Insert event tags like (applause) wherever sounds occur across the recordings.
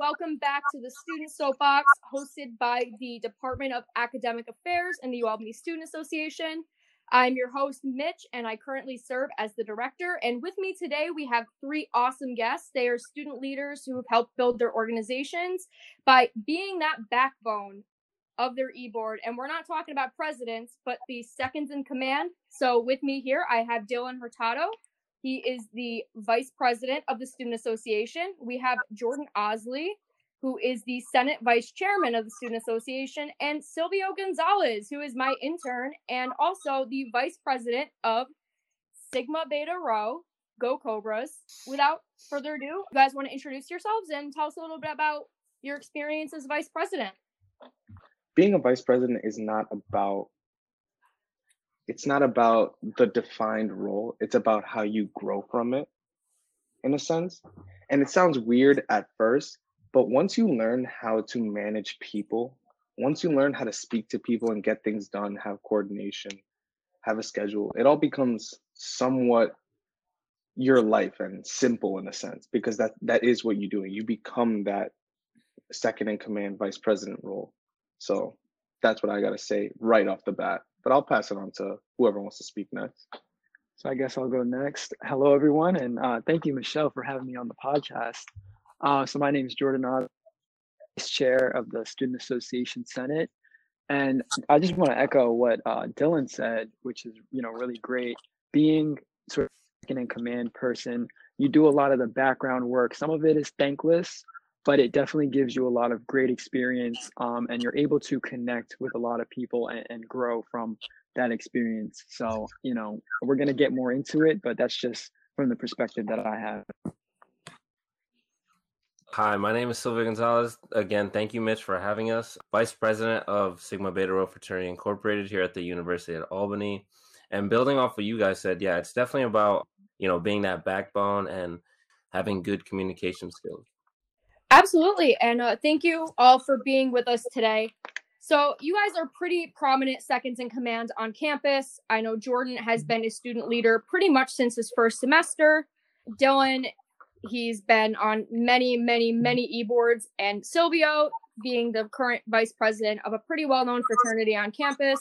welcome back to the Student Soapbox, hosted by the Department of Academic Affairs and the UAlbany Student Association. I'm your host, Mitch, and I currently serve as the director. And with me today, we have three awesome guests. They are student leaders who have helped build their organizations by being that backbone of their e-board. And we're not talking about presidents, but the seconds in command. So with me here, I have Dylan Hurtado. He is the vice president of the Student Association. We have Jordan Ozley, who is the Senate Vice Chairman of the Student Association, and Silvio Gonzalez, who is my intern and also the Vice President of Sigma Beta Rho. Go Cobras. Without further ado, you guys want to introduce yourselves and tell us a little bit about your experience as Vice President. Being a Vice President is not about it's not about the defined role it's about how you grow from it in a sense and it sounds weird at first but once you learn how to manage people, once you learn how to speak to people and get things done, have coordination, have a schedule, it all becomes somewhat your life and simple in a sense because that that is what you're doing. You become that second in command vice president role. So that's what I got to say right off the bat. But I'll pass it on to whoever wants to speak next. So I guess I'll go next. Hello, everyone, and uh, thank you, Michelle, for having me on the podcast. Uh, so my name is Jordan Ott, chair of the Student Association Senate. And I just want to echo what uh, Dylan said, which is, you know, really great. Being sort of second in command person, you do a lot of the background work. Some of it is thankless, but it definitely gives you a lot of great experience um, and you're able to connect with a lot of people and, and grow from that experience. So, you know, we're going to get more into it, but that's just from the perspective that I have. Hi, my name is Silvio Gonzalez. Again, thank you, Mitch, for having us. Vice President of Sigma Beta Rho Fraternity Incorporated here at the University of Albany. And building off what you guys said, yeah, it's definitely about, you know, being that backbone and having good communication skills. Absolutely. And uh, thank you all for being with us today. So, you guys are pretty prominent seconds in command on campus. I know Jordan has been a student leader pretty much since his first semester. Dylan He's been on many, many, many e-boards, and Silvio, being the current vice president of a pretty well-known fraternity on campus,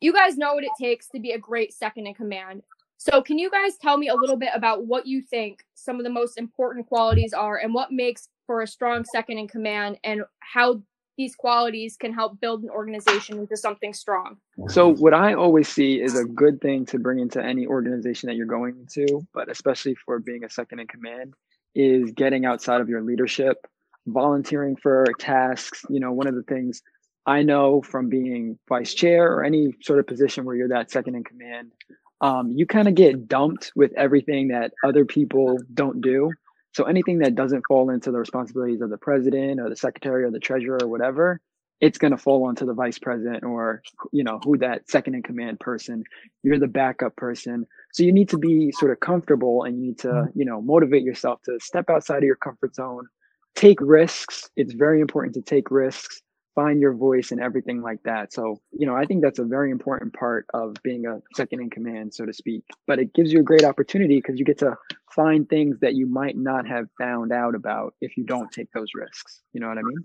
you guys know what it takes to be a great second in command. So, can you guys tell me a little bit about what you think some of the most important qualities are, and what makes for a strong second in command, and how these qualities can help build an organization into something strong. So, what I always see is a good thing to bring into any organization that you're going into, but especially for being a second in command, is getting outside of your leadership, volunteering for tasks. You know, one of the things I know from being vice chair or any sort of position where you're that second in command, um, you kind of get dumped with everything that other people don't do. So anything that doesn't fall into the responsibilities of the president or the secretary or the treasurer or whatever, it's going to fall onto the vice president or you know who that second in command person. You're the backup person. So you need to be sort of comfortable and you need to, mm-hmm. you know, motivate yourself to step outside of your comfort zone, take risks. It's very important to take risks find your voice and everything like that. So, you know, I think that's a very important part of being a second in command, so to speak. But it gives you a great opportunity because you get to find things that you might not have found out about if you don't take those risks. You know what I mean?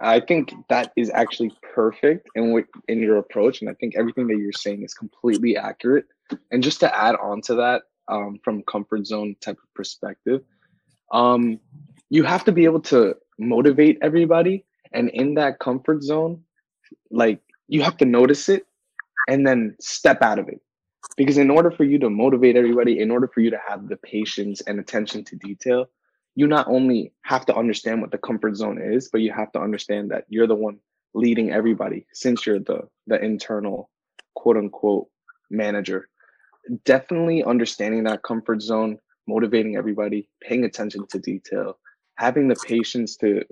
I think that is actually perfect in what in your approach, and I think everything that you're saying is completely accurate. And just to add on to that, um, from comfort zone type of perspective, um, you have to be able to motivate everybody and in that comfort zone like you have to notice it and then step out of it. Because in order for you to motivate everybody in order for you to have the patience and attention to detail you not only have to understand what the comfort zone is but you have to understand that you're the one leading everybody since you're the the internal quote unquote manager. Definitely understanding that comfort zone motivating everybody paying attention to detail having the patience to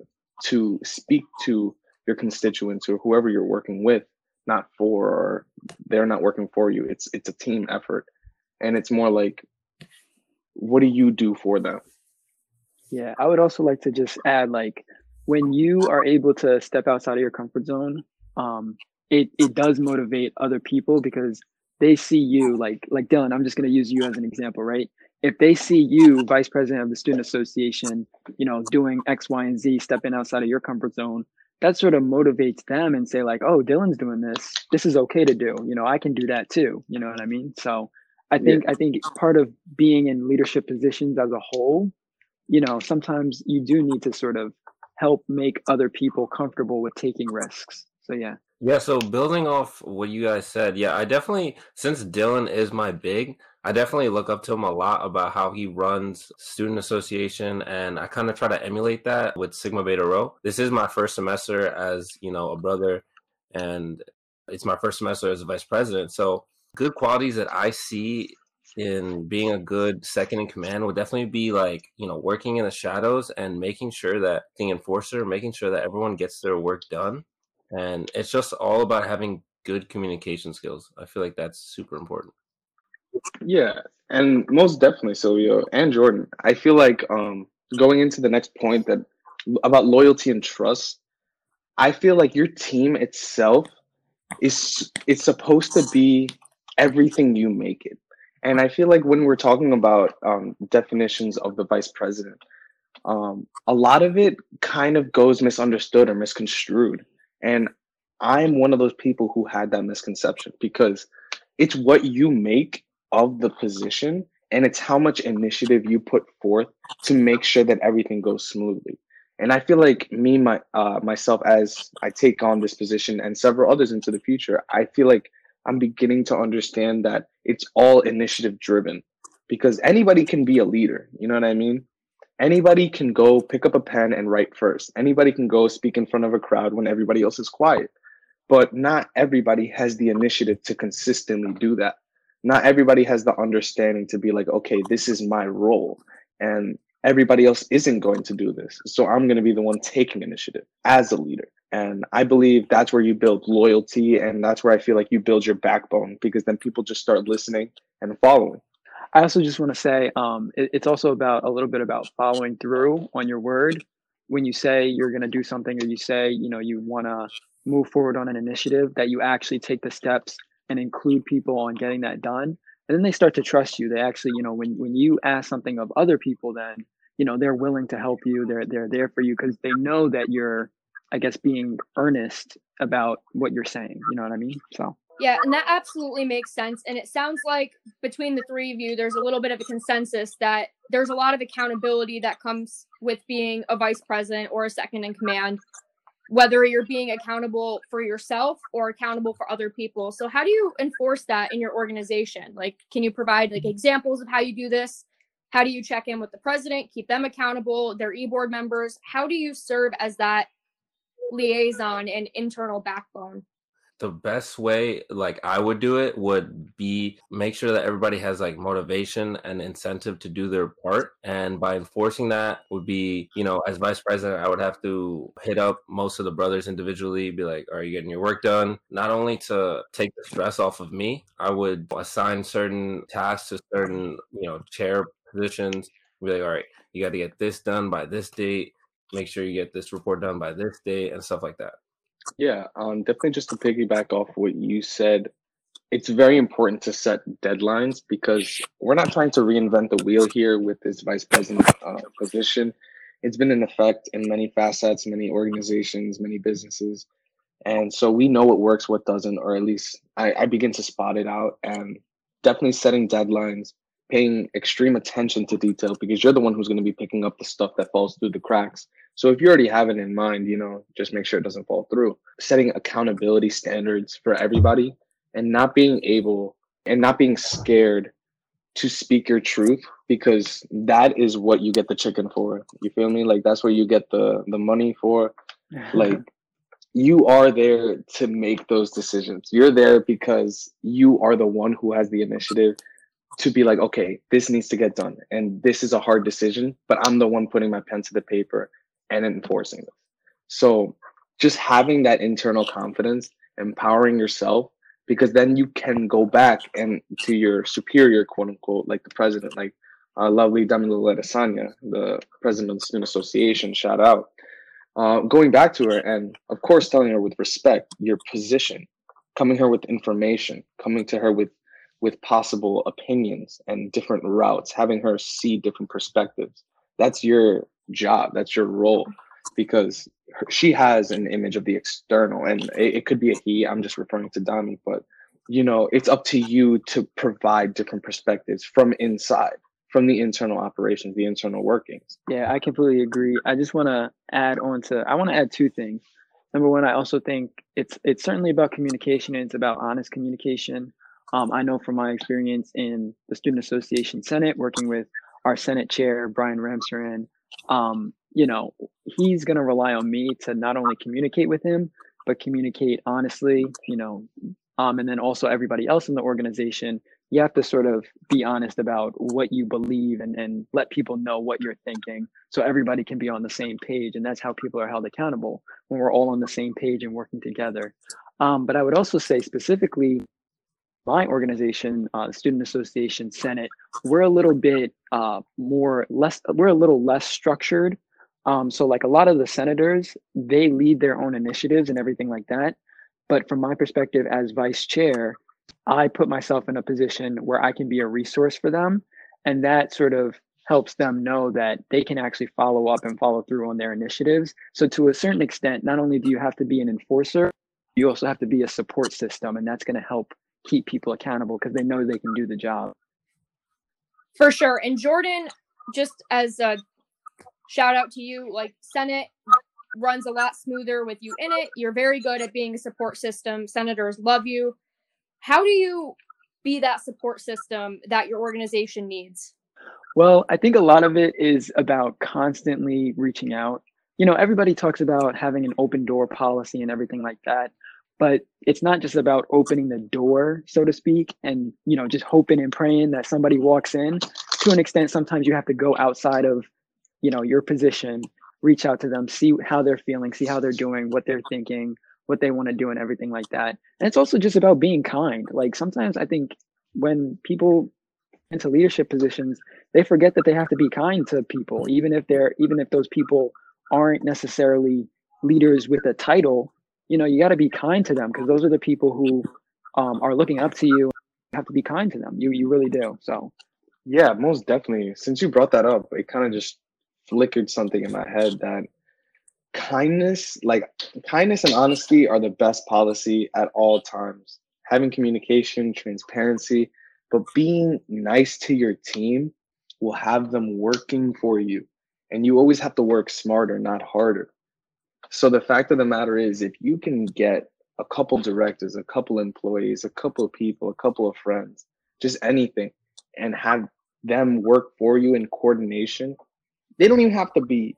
to speak to your constituents or whoever you're working with not for or they're not working for you. It's it's a team effort. And it's more like what do you do for them? Yeah i would also like to just add like when you are able to step outside of your comfort zone um it it does motivate other people because they see you like like Dylan, I'm just going to use you as an example, right? If they see you, vice president of the student association, you know, doing X, Y, and Z, stepping outside of your comfort zone, that sort of motivates them and say like, oh, Dylan's doing this. This is okay to do. You know, I can do that too. You know what I mean? So I think yeah. I think part of being in leadership positions as a whole, you know, sometimes you do need to sort of help make other people comfortable with taking risks. So yeah. Yeah, so building off what you guys said, yeah, I definitely since Dylan is my big, I definitely look up to him a lot about how he runs student association and I kind of try to emulate that with Sigma Beta Rho. This is my first semester as, you know, a brother and it's my first semester as a vice president. So good qualities that I see in being a good second in command would definitely be like you know working in the shadows and making sure that the enforcer making sure that everyone gets their work done and it's just all about having good communication skills i feel like that's super important yeah and most definitely silvio and jordan i feel like um going into the next point that about loyalty and trust i feel like your team itself is it's supposed to be everything you make it and I feel like when we're talking about um, definitions of the vice president, um, a lot of it kind of goes misunderstood or misconstrued. And I'm one of those people who had that misconception because it's what you make of the position and it's how much initiative you put forth to make sure that everything goes smoothly. And I feel like me, my uh, myself, as I take on this position and several others into the future, I feel like I'm beginning to understand that it's all initiative driven because anybody can be a leader. You know what I mean? Anybody can go pick up a pen and write first. Anybody can go speak in front of a crowd when everybody else is quiet. But not everybody has the initiative to consistently do that. Not everybody has the understanding to be like, okay, this is my role. And everybody else isn't going to do this. So I'm going to be the one taking initiative as a leader. And I believe that's where you build loyalty. And that's where I feel like you build your backbone because then people just start listening and following. I also just want to say um, it, it's also about a little bit about following through on your word. When you say you're going to do something or you say, you know, you want to move forward on an initiative, that you actually take the steps and include people on getting that done. And then they start to trust you. They actually, you know, when, when you ask something of other people, then, you know, they're willing to help you. They're, they're there for you because they know that you're I guess being earnest about what you're saying. You know what I mean? So yeah, and that absolutely makes sense. And it sounds like between the three of you, there's a little bit of a consensus that there's a lot of accountability that comes with being a vice president or a second in command, whether you're being accountable for yourself or accountable for other people. So, how do you enforce that in your organization? Like, can you provide like mm-hmm. examples of how you do this? How do you check in with the president, keep them accountable, their e board members? How do you serve as that liaison and internal backbone the best way like i would do it would be make sure that everybody has like motivation and incentive to do their part. And by enforcing that would be you know as vice president i would have to hit up most of the brothers individually be like are you getting your work done? Not only to take the stress off of me i would assign certain tasks to certain you know chair positions. Be like all right you got to get this done by this date. Make sure you get this report done by this date and stuff like that. Yeah, um, definitely just to piggyback off what you said, it's very important to set deadlines because we're not trying to reinvent the wheel here with this vice president uh, position. It's been in effect in many facets, many organizations, many businesses. And so we know what works, what doesn't, or at least I, I begin to spot it out and definitely setting deadlines, paying extreme attention to detail because you're the one who's going to be picking up the stuff that falls through the cracks. So if you already have it in mind, you know, just make sure it doesn't fall through. Setting accountability standards for everybody and not being able and not being scared to speak your truth because that is what you get the chicken for. You feel me? Like that's what you get the the money for. (laughs) Like you are there to make those decisions. You're there because you are the one who has the initiative to be like, okay, this needs to get done. And this is a hard decision, but I'm the one putting my pen to the paper and enforcing this. So just having that internal confidence, empowering yourself, because then you can go back and to your superior, quote unquote, like the president, like uh, lovely Damila Adesanya, the president of the Student Association, shout out. Uh, going back to her and of course telling her with respect your position, coming her with information, coming to her with with possible opinions and different routes, having her see different perspectives. That's your job, that's your role because her, she has an image of the external and it, it could be a he. I'm just referring to Dami, but you know, it's up to you to provide different perspectives from inside, from the internal operations, the internal workings. Yeah, I completely agree. I just want to add on to I want to add two things. Number one, I also think it's it's certainly about communication and it's about honest communication. Um, I know from my experience in the Student Association Senate, working with our Senate Chair Brian Ramsaran, um, you know, he's going to rely on me to not only communicate with him, but communicate honestly, you know, um, and then also everybody else in the organization. You have to sort of be honest about what you believe and, and let people know what you're thinking so everybody can be on the same page and that's how people are held accountable when we're all on the same page and working together. Um, but i would also say specifically my organization uh, the student association senate we're a little bit uh, more less we're a little less structured um, so like a lot of the senators they lead their own initiatives and everything like that but from my perspective as vice chair, I put myself in a position where I can be a resource for them. And that sort of helps them know that they can actually follow up and follow through on their initiatives. So, to a certain extent, not only do you have to be an enforcer, you also have to be a support system. And that's going to help keep people accountable because they know they can do the job. For sure. And Jordan, just as a shout out to you, like Senate runs a lot smoother with you in it. You're very good at being a support system. Senators love you. How do you be that support system that your organization needs? Well, I think a lot of it is about constantly reaching out. You know, everybody talks about having an open door policy and everything like that, but it's not just about opening the door, so to speak, and, you know, just hoping and praying that somebody walks in. To an extent, sometimes you have to go outside of, you know, your position reach out to them, see how they're feeling, see how they're doing, what they're thinking, what they want to do, and everything like that. And it's also just about being kind. Like sometimes I think when people into leadership positions, they forget that they have to be kind to people, even if they're even if those people aren't necessarily leaders with a title. You know, you got to be kind to them because those are the people who um, are looking up to you. You have to be kind to them. You you really do. So. Yeah, most definitely. Since you brought that up, it kind of just flickered something in my head that kindness, like kindness and honesty, are the best policy at all times. Having communication, transparency, but being nice to your team will have them working for you. And you always have to work smarter, not harder. So the fact of the matter is, if you can get a couple directors, a couple employees, a couple of people, a couple of friends, just anything, and have them work for you in coordination they don't even have to be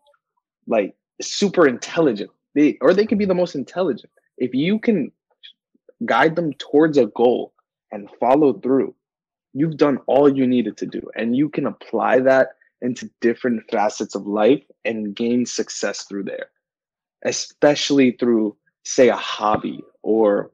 like super intelligent. They or they can be the most intelligent. If you can guide them towards a goal and follow through, you've done all you needed to do. And you can apply that into different facets of life and gain success through there, especially through, say, a hobby or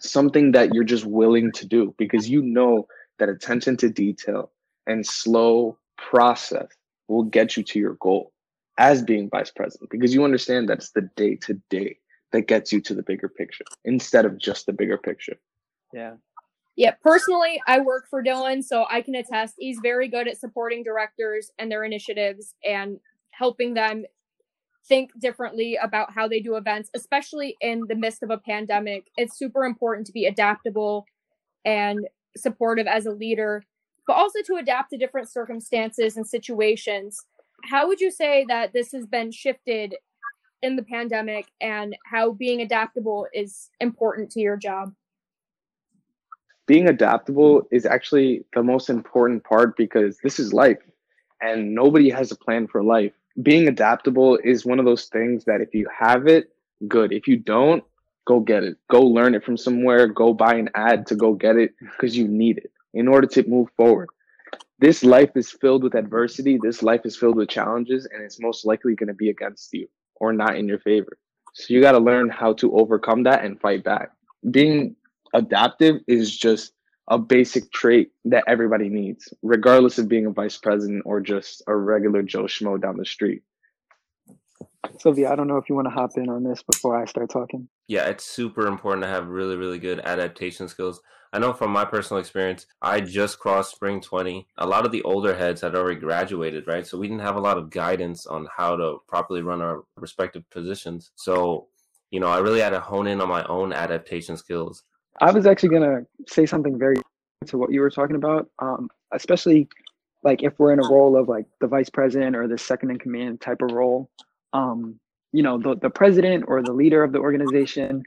something that you're just willing to do because you know that attention to detail and slow process will get you to your goal as being vice president because you understand that it's the day to day that gets you to the bigger picture instead of just the bigger picture. Yeah. Yeah, personally, I work for Dylan, so I can attest he's very good at supporting directors and their initiatives and helping them think differently about how they do events, especially in the midst of a pandemic. It's super important to be adaptable and supportive as a leader but also to adapt to different circumstances and situations. How would you say that this has been shifted in the pandemic and how being adaptable is important to your job? Being adaptable is actually the most important part because this is life and nobody has a plan for life. Being adaptable is one of those things that if you have it, good. If you don't, go get it. Go learn it from somewhere. Go buy an ad to go get it because you need it in order to move forward. This life is filled with adversity. This life is filled with challenges, and it's most likely going to be against you or not in your favor. So you got to learn how to overcome that and fight back. Being adaptive is just a basic trait that everybody needs, regardless of being a vice president or just a regular Joe Schmo down the street. Silvio, I don't know if you want to hop in on this before I start talking. Yeah, it's super important to have really, really good adaptation skills. I know from my personal experience, I just crossed spring 20. A lot of the older heads had already graduated, right? So we didn't have a lot of guidance on how to properly run our respective positions. So, you know, I really had to hone in on my own adaptation skills. I was actually to say something very to what you were talking about, um, especially like if we're in a role of like the vice president or the second in command type of role. Um, you know, the, the president or the leader of the organization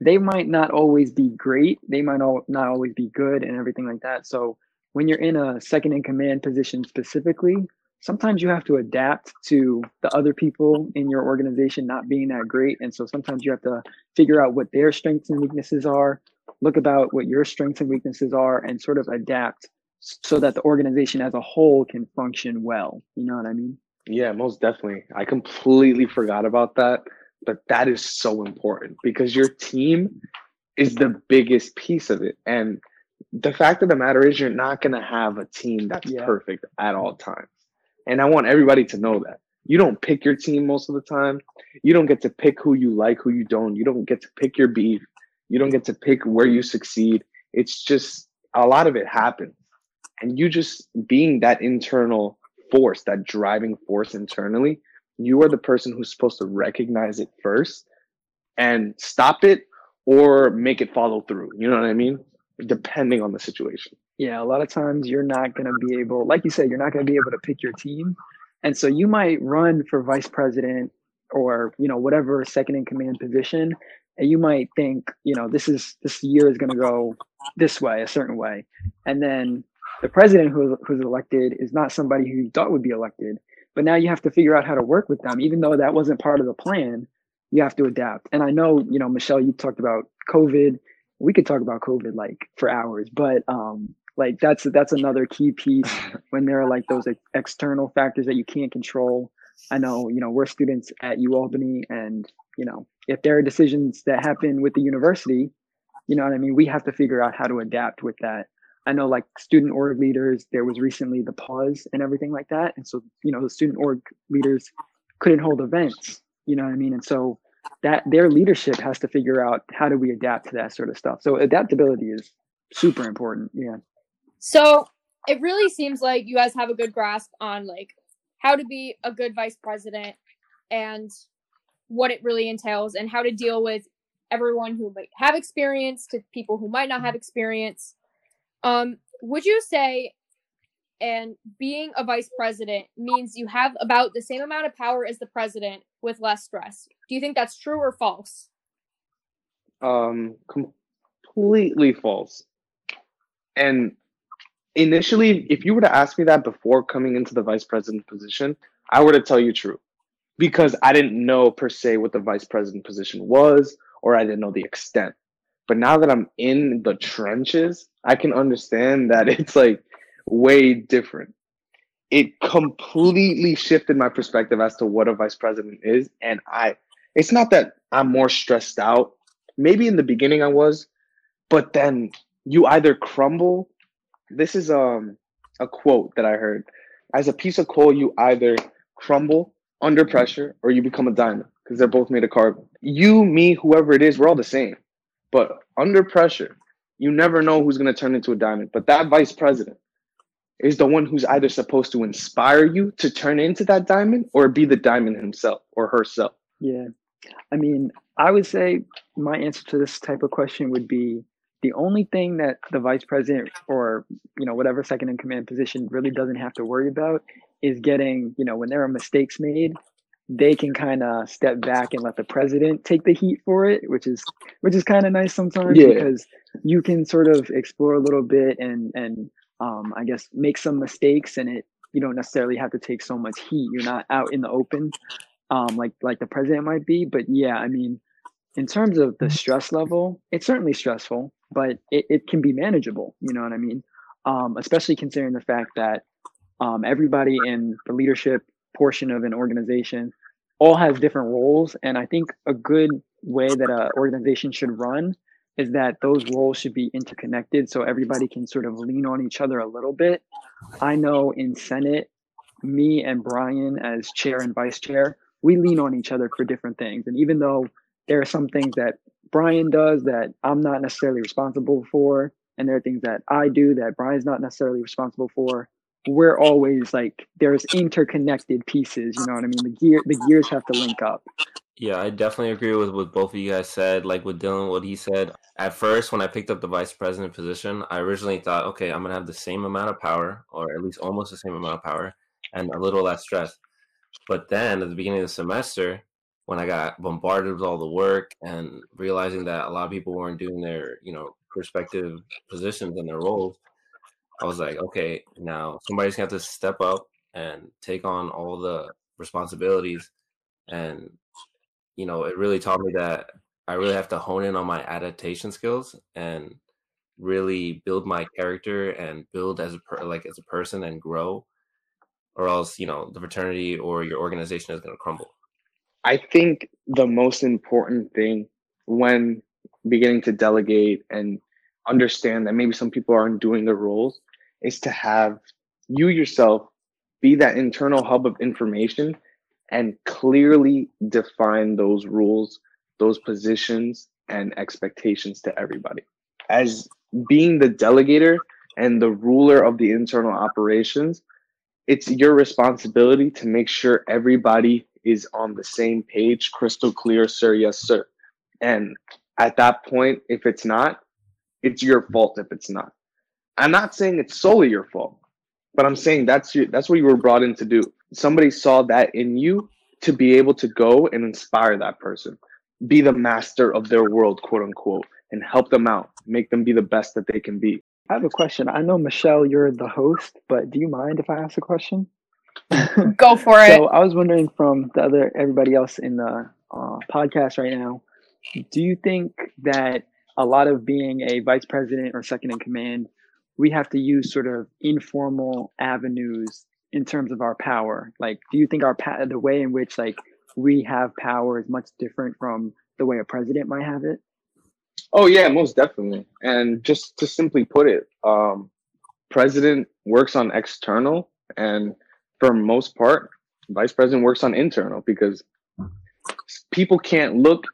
they might not always be great. They might not always be good and everything like that. So when you're in a second in command position specifically, sometimes you have to adapt to the other people in your organization not being that great. And so sometimes you have to figure out what their strengths and weaknesses are, look about what your strengths and weaknesses are, and sort of adapt so that the organization as a whole can function well. You know what I mean? Yeah, most definitely. I completely forgot about that. But that is so important because your team is the biggest piece of it. And the fact of the matter is, you're not going to have a team that's yeah. perfect at all times. And I want everybody to know that. You don't pick your team most of the time. You don't get to pick who you like, who you don't. You don't get to pick your beef. You don't get to pick where you succeed. It's just a lot of it happens. And you just being that internal force, that driving force internally, you are the person who's supposed to recognize it first and stop it or make it follow through. You know what I mean? Depending on the situation. Yeah, a lot of times you're not going to be able, like you said, you're not going to be able to pick your team. And so you might run for vice president or, you know, whatever second in command position. And you might think, you know, this is this year is going to go this way, a certain way. And then the president who, who's elected is not somebody who you thought would be elected but now you have to figure out how to work with them. Even though that wasn't part of the plan you have to adapt. And i know you know michelle you talked about covid. We could talk about covid like for hours but um like that's that's another key piece (laughs) when there are like those external factors that you can't control. I know you know we're students at ualbany and you know if there are decisions that happen with the university you know what i mean we have to figure out how to adapt with that I know like student org leaders, there was recently the pause and everything like that. And so, you know, the student org leaders couldn't hold events, you know what I mean? And so that their leadership has to figure out how do we adapt to that sort of stuff. So adaptability is super important. Yeah. So it really seems like you guys have a good grasp on like how to be a good vice president and what it really entails and how to deal with everyone who might have experience to people who might not have experience um, would you say and being a vice president means you have about the same amount of power as the president with less stress? Do you think that's true or false? Um, completely false. And initially, if you were to ask me that before coming into the vice president position, I were to tell you true because I didn't know per se what the vice president position was, or I didn't know the extent. But now that I'm in the trenches, I can understand that (laughs) it's like way different. It completely shifted my perspective as to what a vice president is. And I, it's not that I'm more stressed out. Maybe in the beginning I was, but then you either crumble. This is um a quote that I heard. As a piece of coal, you either crumble under pressure or you become a diamond because they're both made of carbon. You, me, whoever it is, we're all the same. But under pressure, you never know who's going to turn into a diamond. But that vice president is the one who's either supposed to inspire you to turn into that diamond or be the diamond himself or herself. Yeah. I mean, I would say my answer to this type of question would be the only thing that the vice president or you know whatever second in command position really doesn't have to worry about is getting you know when there are mistakes made they can kind of step back and let the president take the heat for it, which is which is kind of nice sometimes yeah. because you can sort of explore a little bit and and um, I guess make some mistakes and it you don't necessarily have to take so much heat. You're not out in the open um, like like the president might be. But yeah, I mean, in terms of the stress level, it's certainly stressful, but it, it can be manageable. You know what I mean? Um, especially considering the fact that um, everybody in the leadership portion of an organization all has different roles. And I think a good way that an organization should run is that those roles should be interconnected so everybody can sort of lean on each other a little bit. I know in Senate, me and Brian as chair and vice chair, we lean on each other for different things. And even though there are some things that Brian does that I'm not necessarily responsible for, and there are things that I do that Brian's not necessarily responsible for. We're always like there's interconnected pieces, you know what I mean? The gear the gears have to link up. Yeah, I definitely agree with what both of you guys said. Like with Dylan, what he said. At first, when I picked up the vice president position, I originally thought, okay, I'm gonna have the same amount of power, or at least almost the same amount of power, and a little less stress. But then at the beginning of the semester, when I got bombarded with all the work and realizing that a lot of people weren't doing their, you know, perspective positions and their roles, I was like, okay, now somebody's gonna have to step up and take on all the responsibilities. And you know, it really taught me that I really have to hone in on my adaptation skills and really build my character and build as a per- like as a person and grow or else you know the fraternity or your organization is going to crumble. I think the most important thing when beginning to delegate and understand that maybe some people aren't doing their roles is to have you yourself be that internal hub of information and clearly define those rules, those positions, and expectations to everybody. As being the delegator and the ruler of the internal operations, it's your responsibility to make sure everybody is on the same page, crystal clear, sir, yes, sir. And at that point, if it's not, it's your fault if it's not. I'm not saying it's solely your fault, but I'm saying that's your, that's what you were brought in to do somebody saw that in you to be able to go and inspire that person, be the master of their world, quote unquote, and help them out, make them be the best that they can be. I have a question. I know Michelle, you're the host, but do you mind if I ask a question? (laughs) Go for it. So I was wondering from the other everybody else in the uh, podcast right now, do you think that a lot of being a vice president or second in command, we have to use sort of informal avenues in terms of our power? Like, do you think our pa- the way in which like we have power is much different from the way a president might have it? Oh yeah, most definitely. And just to simply put it, um, president works on external, and for most part, vice president works on internal because people can't look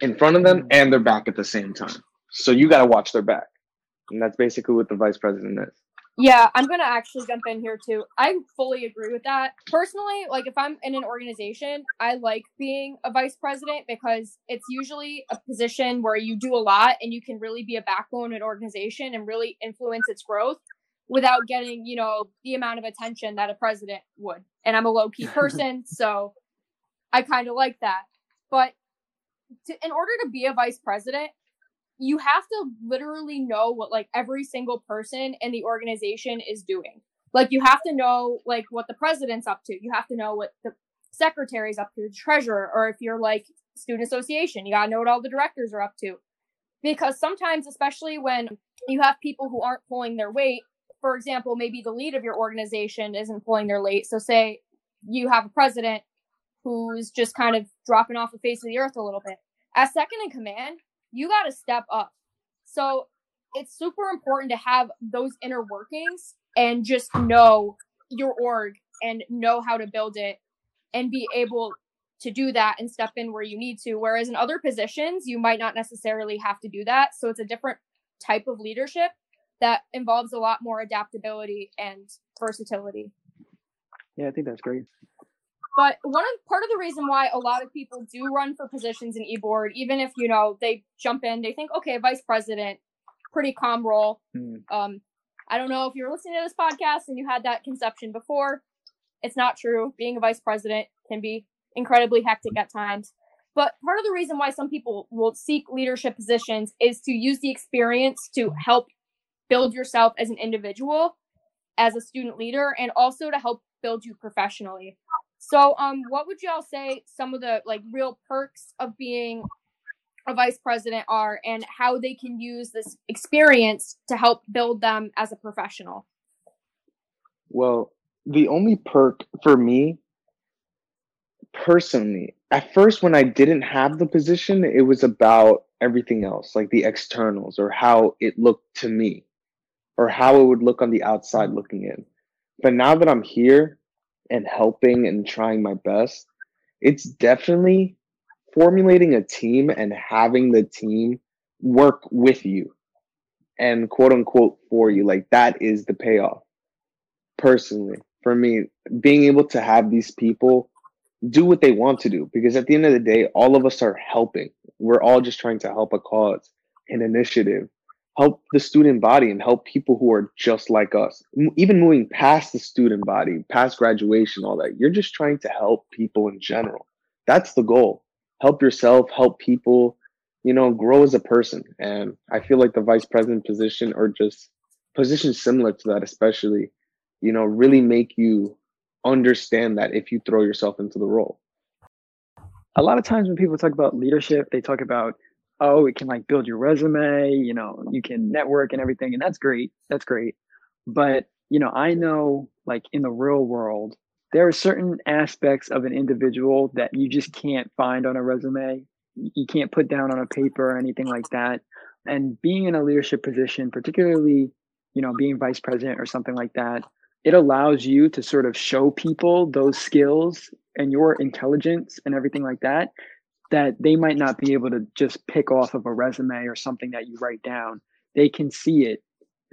in front of them and their back at the same time. So you got to watch their back, and that's basically what the vice president is. Yeah, I'm gonna actually jump in here too. I fully agree with that. Personally, like if I'm in an organization, I like being a vice president because it's usually a position where you do a lot and you can really be a backbone in an organization and really influence its growth without getting, you know, the amount of attention that a president would. And I'm a low key (laughs) person, so I kind of like that. But to, in order to be a vice president, you have to literally know what like every single person in the organization is doing. Like you have to know like what the president's up to. You have to know what the secretary's up to, the treasurer, or if you're like student association, you gotta know what all the directors are up to. Because sometimes, especially when you have people who aren't pulling their weight, for example, maybe the lead of your organization isn't pulling their weight. So say you have a president who's just kind of dropping off the face of the earth a little bit. As second in command, you got to step up. So it's super important to have those inner workings and just know your org and know how to build it and be able to do that and step in where you need to. Whereas in other positions, you might not necessarily have to do that. So it's a different type of leadership that involves a lot more adaptability and versatility. Yeah, I think that's great. But one of part of the reason why a lot of people do run for positions in e-board, even if you know they jump in, they think, okay, vice president, pretty calm role. Mm. Um, I don't know if you're listening to this podcast and you had that conception before. It's not true. Being a vice president can be incredibly hectic at times. But part of the reason why some people will seek leadership positions is to use the experience to help build yourself as an individual, as a student leader, and also to help build you professionally. So, um, what would y'all say some of the like real perks of being a vice president are, and how they can use this experience to help build them as a professional? Well, the only perk for me personally, at first when I didn't have the position, it was about everything else, like the externals or how it looked to me or how it would look on the outside looking in. But now that I'm here and helping and trying my best, it's definitely formulating a team and having the team work with you and quote unquote for you. Like that is the payoff. Personally, for me, being able to have these people do what they want to do because at the end of the day, all of us are helping. We're all just trying to help a cause, an initiative, help the student body and help people who are just like us. Even moving past the student body, past graduation, all that, you're just trying to help people in general. That's the goal. Help yourself, help people, you know, grow as a person. And I feel like the vice president position or just positions similar to that, especially, you know, really make you understand that if you throw yourself into the role. A lot of times when people talk about leadership, they talk about oh, it can like build your resume, you know, you can network and everything. And that's great. That's great. But, you know, I know like in the real world, there are certain aspects of an individual that you just can't find on a resume. You can't put down on a paper or anything like that. And being in a leadership position, particularly, you know, being vice president or something like that, it allows you to sort of show people those skills and your intelligence and everything like that that they might not be able to just pick off of a resume or something that you write down. They can see it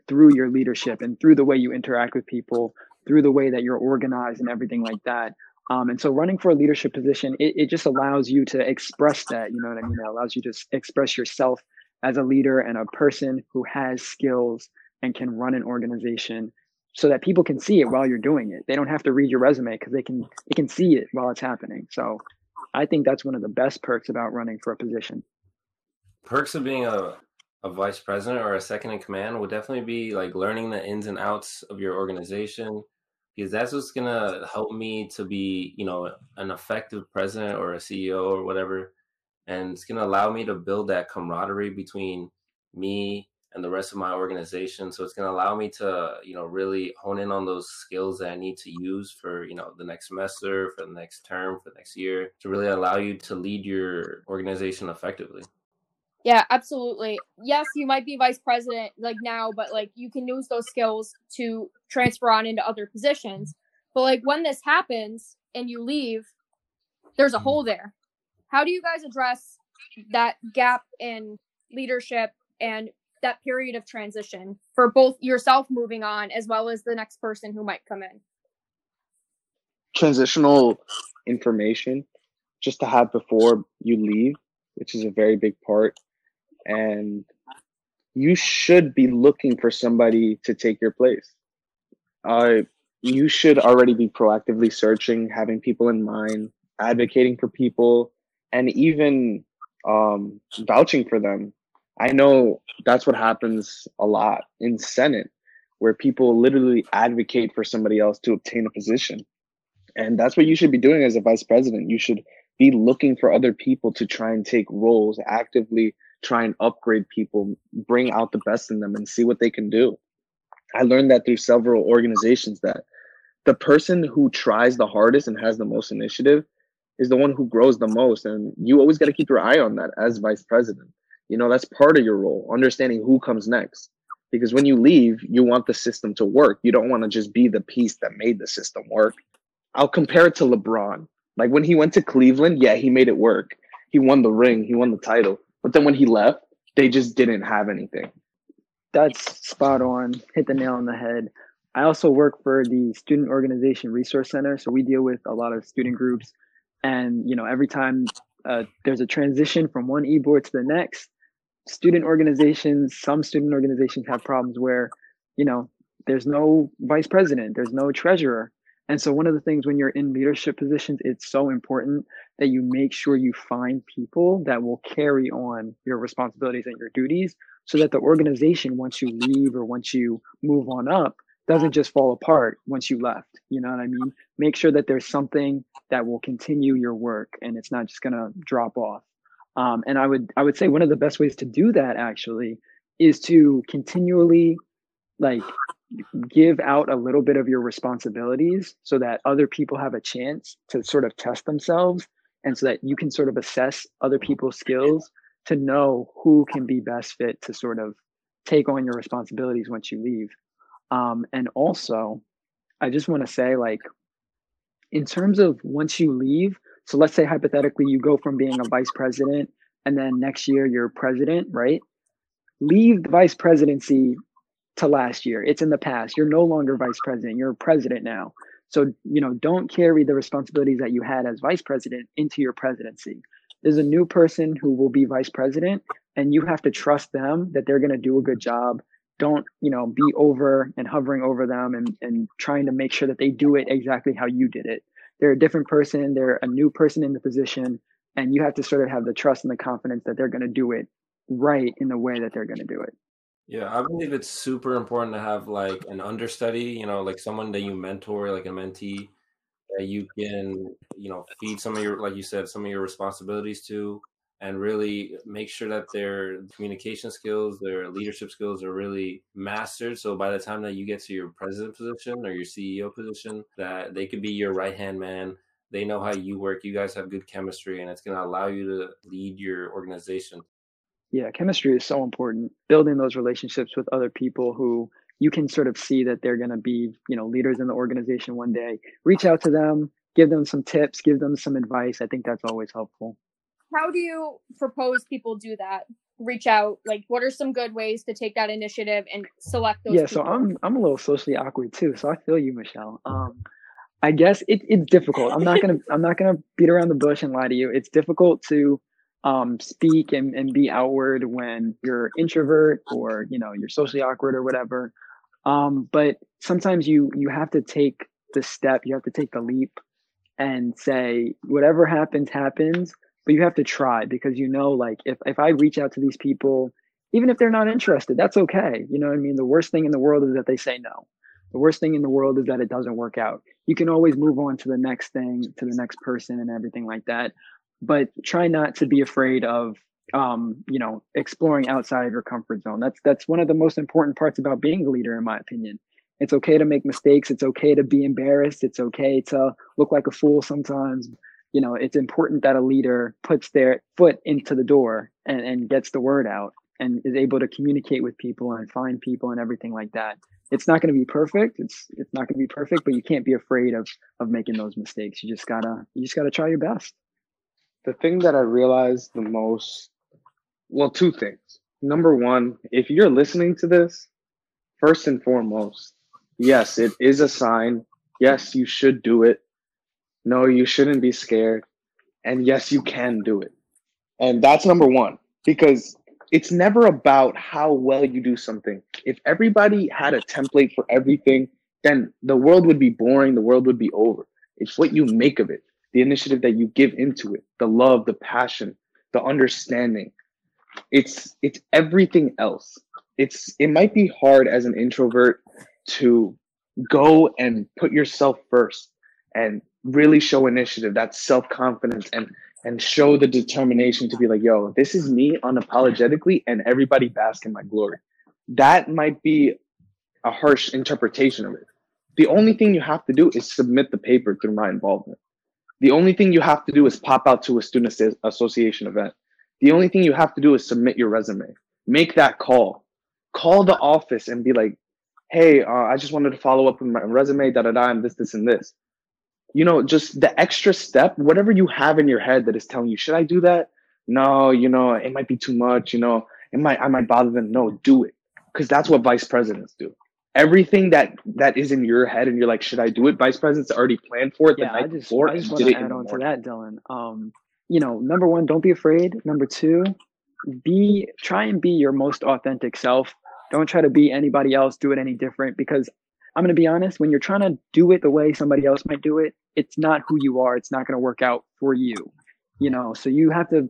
through your leadership and through the way you interact with people, through the way that you're organized and everything like that. Um, and so running for a leadership position, it, it just allows you to express that, you know what I mean? It allows you to express yourself as a leader and a person who has skills and can run an organization so that people can see it while you're doing it. They don't have to read your resume because they can they can see it while it's happening. So I think that's one of the best perks about running for a position. Perks of being a, a vice president or a second in command would definitely be like learning the ins and outs of your organization because that's what's gonna help me to be, you know, an effective president or a CEO or whatever. And it's gonna allow me to build that camaraderie between me and the rest of my organization. So it's going to allow me to, you know, really hone in on those skills that I need to use for, you know, the next semester, for the next term, for the next year to really allow you to lead your organization effectively. Yeah, absolutely. Yes, you might be vice president like now, but like you can use those skills to transfer on into other positions. But like when this happens and you leave, there's a mm-hmm. hole there. How do you guys address that gap in leadership and that period of transition for both yourself moving on as well as the next person who might come in? Transitional information just to have before you leave, which is a very big part. And you should be looking for somebody to take your place. Uh, you should already be proactively searching, having people in mind, advocating for people, and even um, vouching for them I know that's what happens a lot in Senate, where people literally advocate for somebody else to obtain a position. And that's what you should be doing as a vice president. You should be looking for other people to try and take roles, actively try and upgrade people, bring out the best in them and see what they can do. I learned that through several organizations that the person who tries the hardest and has the most initiative is the one who grows the most. And you always got to keep your eye on that as vice president. You know, that's part of your role, understanding who comes next. Because when you leave, you want the system to work. You don't want to just be the piece that made the system work. I'll compare it to LeBron. Like when he went to Cleveland, yeah, he made it work. He won the ring, he won the title. But then when he left, they just didn't have anything. That's spot on. Hit the nail on the head. I also work for the Student Organization Resource Center. So we deal with a lot of student groups. And, you know, every time uh, there's a transition from one e-board to the next, student organizations, some student organizations have problems where, you know, there's no vice president, there's no treasurer. And so one of the things when you're in leadership positions, it's so important that you make sure you find people that will carry on your responsibilities and your duties so that the organization, once you leave or once you move on up, doesn't just fall apart once you left. You know what I mean? Make sure that there's something that will continue your work and it's not just going to drop off. Um, and I would I would say one of the best ways to do that actually is to continually like give out a little bit of your responsibilities so that other people have a chance to sort of test themselves and so that you can sort of assess other people's skills to know who can be best fit to sort of take on your responsibilities once you leave. Um, and also i just want to say like in terms of once you leave so let's say hypothetically you go from being a vice president and then next year you're president, right? leave the vice presidency to last year. It's in the past. You're no longer vice president. You're president now. So, you know, don't carry the responsibilities that you had as vice president into your presidency. There's a new person who will be vice president, and you have to trust them that they're going to do a good job. Don't, you know, be over and hovering over them and, and trying to make sure that they do it exactly how you did it. They're a different person, they're a new person in the position, and you have to sort of have the trust and the confidence that they're going to do it right in the way that they're going to do it. Yeah, I believe it's super important to have like an understudy, you know, like someone that you mentor, like a mentee that you can, you know, feed some of your, like you said, some of your responsibilities to, and really make sure that their communication skills, their leadership skills are really mastered. So by the time that you get to your president position or your CEO position, that they could be your right hand man. They know how you work. You guys have good chemistry, and it's going to allow you to lead your organization yeah, chemistry is so important. Building those relationships with other people who you can sort of see that they're going to be, you know, leaders in the organization one day. Reach out to them, give them some tips, give them some advice. I think that's always helpful. How do you propose people do that? Reach out. Like, what are some good ways to take that initiative and select those? Yeah, people? so I'm I'm a little socially awkward too. So I feel you, Michelle. Um, I guess it, it's difficult. I'm not gonna (laughs) I'm not gonna beat around the bush and lie to you. It's difficult to um, speak and, and be outward when you're introvert or you know you're socially awkward or whatever um, but sometimes you you have to take the step you have to take the leap and say whatever happens happens but you have to try because you know like if, if i reach out to these people even if they're not interested that's okay. You know i mean? The worst thing in the world is that they say no. The worst thing in the world is that it doesn't work out. You can always move on to the next thing to the next person and everything like that but try not to be afraid of um, you know exploring outside your comfort zone. That's that's one of the most important parts about being a leader in my opinion. It's okay to make mistakes. It's okay to be embarrassed. It's okay to look like a fool sometimes you know it's important that a leader puts their foot into the door and, and gets the word out and is able to communicate with people and find people and everything like that it's not going to be perfect it's it's not going to be perfect but you can't be afraid of of making those mistakes you just gotta you just gotta try your best the thing that I realized the most, well, two things. Number one, if you're listening to this, first and foremost, yes, it is a sign. Yes, you should do it. No, you shouldn't be scared. And yes, you can do it. And that's number one, because it's never about how well you do something. If everybody had a template for everything, then the world would be boring, the world would be over. It's what you make of it the initiative that you give into it, the love, the passion, the understanding. It's it's everything else. It's it might be hard as an introvert to go and put yourself first and really show initiative, that self-confidence and and show the determination to be like, yo, this is me unapologetically and everybody bask in my glory. That might be a harsh interpretation of it. The only thing you have to do is submit the paper through my involvement. The only thing you have to do is pop out to a student association event. The only thing you have to do is submit your resume. Make that call. Call the office and be like, hey, uh, I just wanted to follow up with my resume, da da da, and this, this, and this. You know, just the extra step, whatever you have in your head that is telling you, should I do that? No, you know, it might be too much, you know, it might, I might bother them. No, do it. Because that's what vice presidents do everything that that is in your head and you're like should i do it vice president's already planned for it yeah, the night I just, before i just want to add on to that dylan um you know number one don't be afraid number two be try and be your most authentic self don't try to be anybody else do it any different because i'm going to be honest when you're trying to do it the way somebody else might do it it's not who you are. It's not going to work out for you you know? So you have to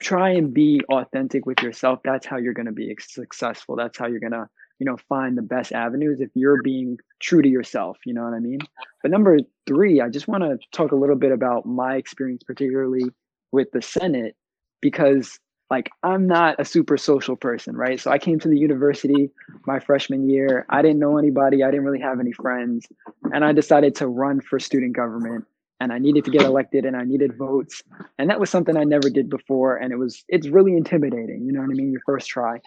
try and be authentic with yourself. That's how you're going to be successful. That's how you're going to you know find the best avenues if you're being true to yourself you know what i mean? But number three i just want to talk a little bit about my experience particularly with the senate because like i'm not a super social person right? So i came to the university my freshman year. I didn't know anybody. I didn't really have any friends. And i decided to run for student government. And i needed to get elected and i needed votes. And that was something i never did before. And it was it's really intimidating you know what i mean your first try.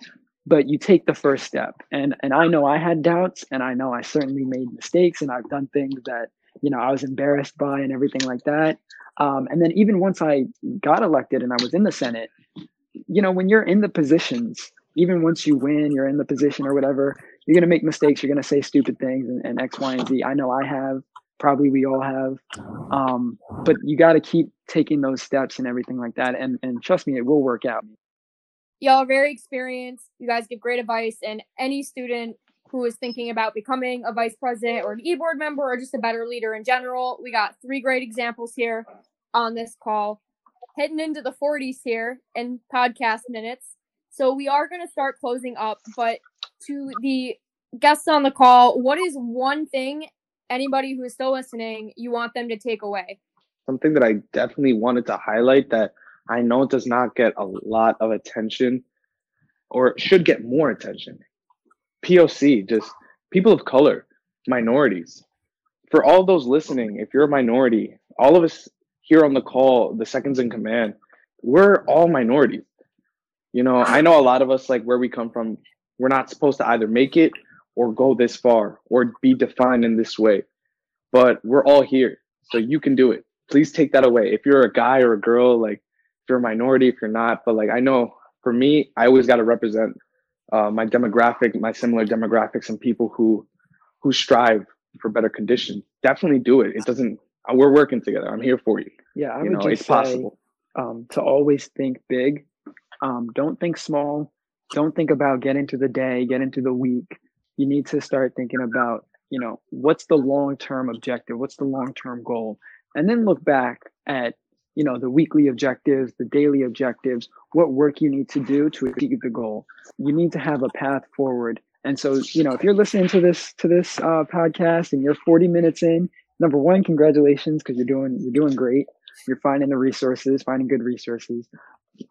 But you take the first step. And and i know i had doubts. And i know i certainly made mistakes. And i've done things that you know i was embarrassed by and everything like that. Um, and then even once i got elected and i was in the senate you know when you're in the positions even once you win, you're in the position or whatever, you're going to make mistakes. You're going to say stupid things and, and, X, Y, and Z. I know I have. Probably we all have. Um, but you got to keep taking those steps and everything like that. And, and trust me, it will work out. Y'all are very experienced. You guys give great advice. And any student who is thinking about becoming a vice president or an e-board member or just a better leader in general, we got three great examples here on this call. Heading into the 40s here in podcast minutes. So we are going to start closing up, but to the guests on the call, what is one thing anybody who is still listening you want them to take away? Something that I definitely wanted to highlight that I know does not get a lot of attention or should get more attention. POC, just people of color, minorities. For all those listening, if you're a minority, all of us here on the call, the seconds in command, we're all minorities. You know, I know a lot of us, like where we come from, we're not supposed to either make it or go this far or be defined in this way. But we're all here. So you can do it. Please take that away. If you're a guy or a girl, like if you're a minority, if you're not, but like I know for me, I always got to represent uh, my demographic, my similar demographics, and people who who strive for better conditions. Definitely do it. It doesn't. We're working together. I'm here for you. Yeah, I you would know, just it's say possible. um, to always think big. Um, don't think small. Don't think about get into the day, get into the week. You need to start thinking about, you know, what's the long term objective? What's the long term goal? And then look back at, you know, the weekly objectives, the daily objectives, what work you need to do to achieve the goal. You need to have a path forward. And so, you know, if you're listening to this to this uh, podcast and you're 40 minutes in, number one, congratulations because you're doing you're doing great. You're finding the resources, finding good resources.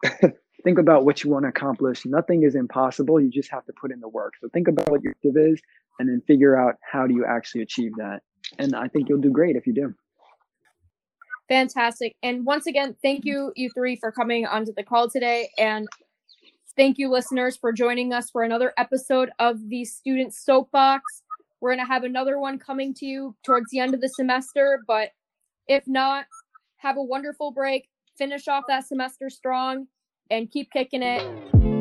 (laughs) think about what you want to accomplish. Nothing is impossible. You just have to put in the work. So think about what your objective is and then figure out how do you actually achieve that. And I think you'll do great if you do. Fantastic. And once again, thank you, you three, for coming onto the call today. And thank you, listeners, for joining us for another episode of the Student Soapbox. We're going to have another one coming to you towards the end of the semester. But if not, have a wonderful break. Finish off that semester strong and keep kicking it.